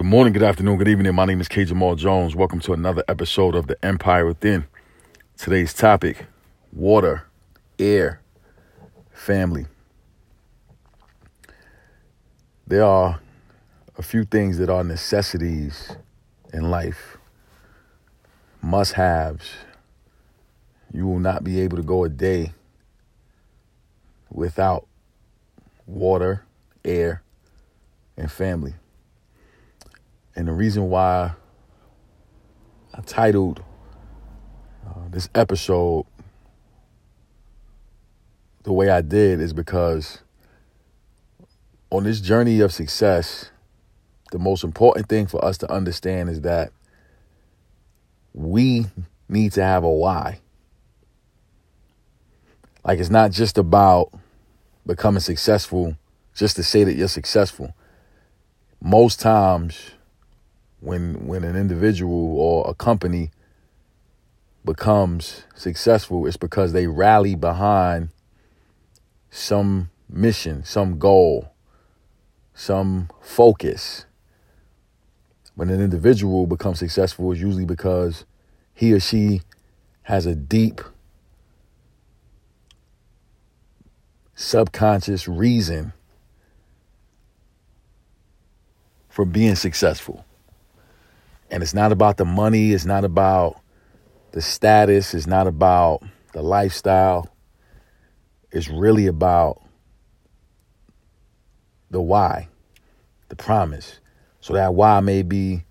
Good morning, good afternoon, good evening. My name is K. Jamal Jones. Welcome to another episode of The Empire Within. Today's topic water, air, family. There are a few things that are necessities in life, must haves. You will not be able to go a day without water, air, and family. And the reason why I titled uh, this episode the way I did is because on this journey of success, the most important thing for us to understand is that we need to have a why. Like it's not just about becoming successful just to say that you're successful. Most times when when an individual or a company becomes successful, it's because they rally behind some mission, some goal, some focus. When an individual becomes successful, it's usually because he or she has a deep subconscious reason for being successful. And it's not about the money, it's not about the status, it's not about the lifestyle. It's really about the why, the promise. So that why may be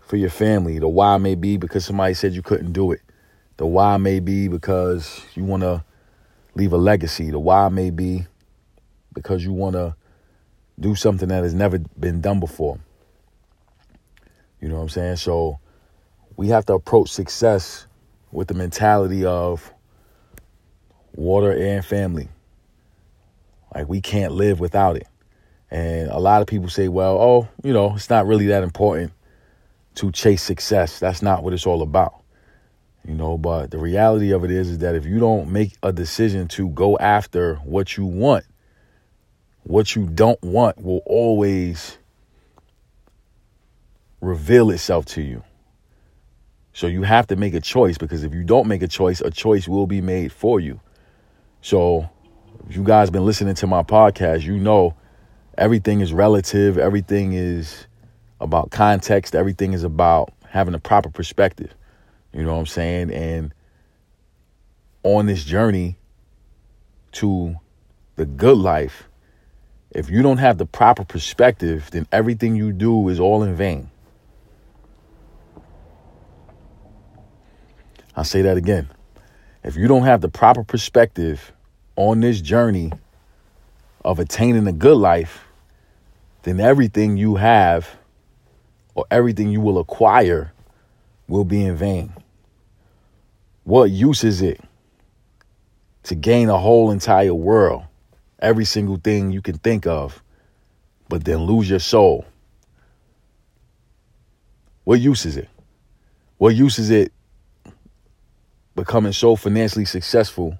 for your family. The why may be because somebody said you couldn't do it. The why may be because you want to leave a legacy. The why may be because you want to do something that has never been done before. You know what I'm saying? So we have to approach success with the mentality of water and family. Like we can't live without it. And a lot of people say, well, oh, you know, it's not really that important to chase success. That's not what it's all about. You know, but the reality of it is is that if you don't make a decision to go after what you want, what you don't want will always reveal itself to you. So you have to make a choice because if you don't make a choice, a choice will be made for you. So if you guys been listening to my podcast, you know everything is relative, everything is about context, everything is about having a proper perspective. You know what I'm saying? And on this journey to the good life, if you don't have the proper perspective, then everything you do is all in vain. I'll say that again. If you don't have the proper perspective on this journey of attaining a good life, then everything you have or everything you will acquire will be in vain. What use is it to gain a whole entire world, every single thing you can think of, but then lose your soul? What use is it? What use is it becoming so financially successful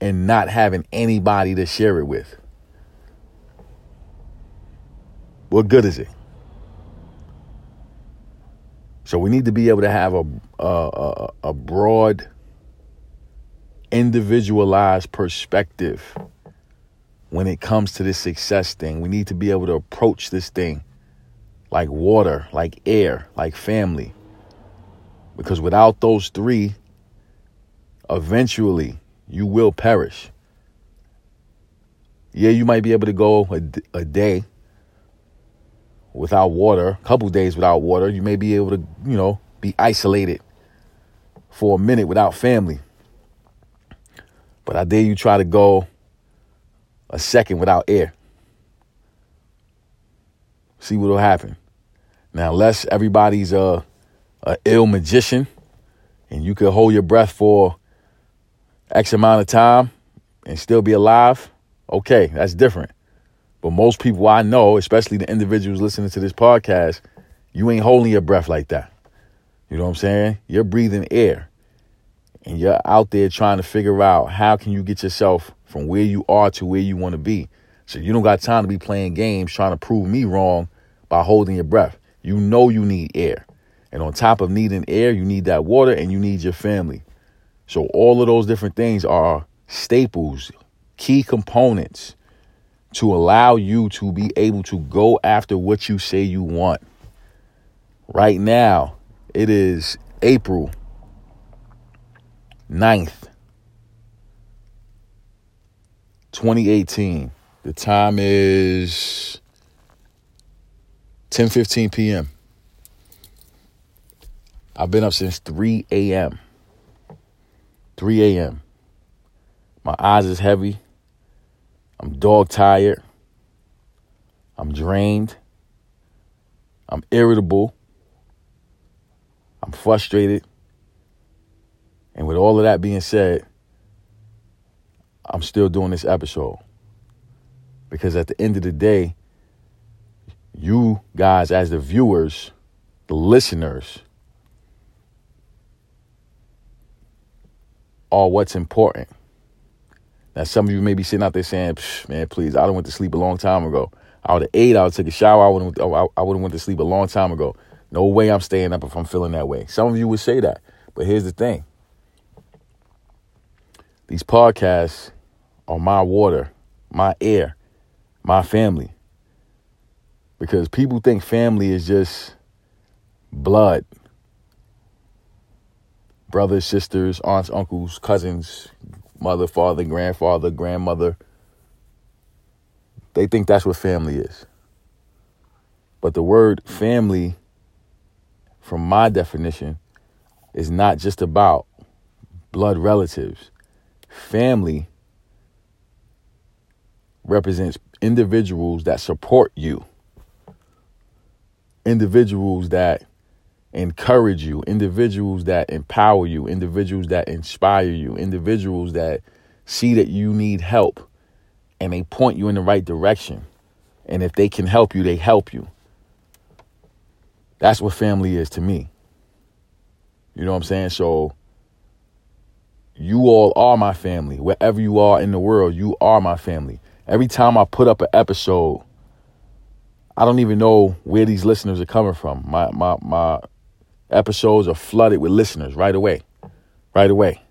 and not having anybody to share it with? What good is it? So we need to be able to have a a, a broad, individualized perspective when it comes to this success thing. We need to be able to approach this thing like water, like air, like family. Because without those three, eventually you will perish. Yeah, you might be able to go a, a day without water, a couple days without water. You may be able to, you know, be isolated for a minute without family. But I dare you try to go a second without air. See what'll happen. Now, unless everybody's a, a ill magician and you could hold your breath for X amount of time and still be alive, okay, that's different. But most people I know, especially the individuals listening to this podcast, you ain't holding your breath like that. You know what I'm saying? You're breathing air. And you're out there trying to figure out how can you get yourself from where you are to where you want to be. So you don't got time to be playing games trying to prove me wrong by holding your breath. You know you need air. And on top of needing air, you need that water and you need your family. So all of those different things are staples, key components to allow you to be able to go after what you say you want. Right now, it is April 9th, 2018. The time is 10:15 p.m. I've been up since 3 a.m. 3 a.m. My eyes is heavy. I'm dog tired. I'm drained. I'm irritable. I'm frustrated. And with all of that being said, I'm still doing this episode. Because at the end of the day, you guys, as the viewers, the listeners, are what's important. Now, some of you may be sitting out there saying, man, please, I went to sleep a long time ago. I would have ate, I would take a shower, I would have I would have went to sleep a long time ago. No way I'm staying up if I'm feeling that way. Some of you would say that. But here's the thing. These podcasts are my water, my air, my family. Because people think family is just blood. Brothers, sisters, aunts, uncles, cousins, mother, father, grandfather, grandmother. They think that's what family is. But the word family, from my definition, is not just about blood relatives. Family represents individuals that support you, individuals that encourage you, individuals that empower you, individuals that inspire you, individuals that see that you need help and they point you in the right direction. And if they can help you, they help you. That's what family is to me. You know what I'm saying? So you all are my family. Wherever you are in the world, you are my family. Every time I put up an episode, I don't even know where these listeners are coming from. My my my episodes are flooded with listeners right away. Right away.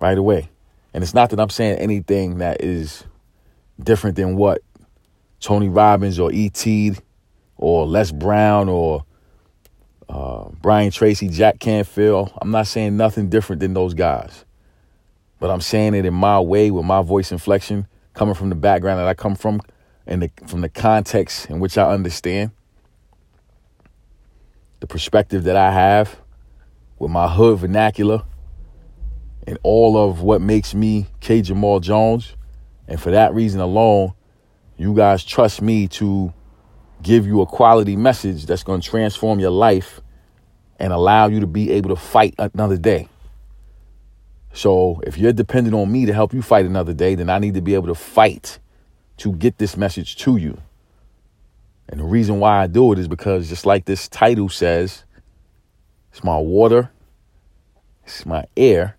Right away. And it's not that I'm saying anything that is different than what Tony Robbins or E.T. or Les Brown or uh, Brian Tracy, Jack Canfield. I'm not saying nothing different than those guys. But I'm saying it in my way with my voice inflection, coming from the background that I come from and the, from the context in which I understand the perspective that I have with my hood vernacular and all of what makes me K. Jamal Jones. And for that reason alone, you guys trust me to give you a quality message that's going to transform your life and allow you to be able to fight another day. So if you're dependent on me to help you fight another day, then I need to be able to fight to get this message to you. And the reason why I do it is because, just like this title says, it's my water, it's my air,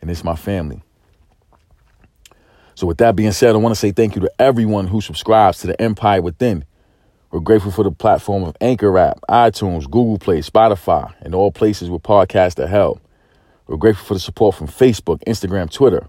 and it's my family. So, with that being said, I want to say thank you to everyone who subscribes to the Empire Within. We're grateful for the platform of Anchor App, iTunes, Google Play, Spotify, and all places where podcasts are held. We're grateful for the support from Facebook, Instagram, Twitter.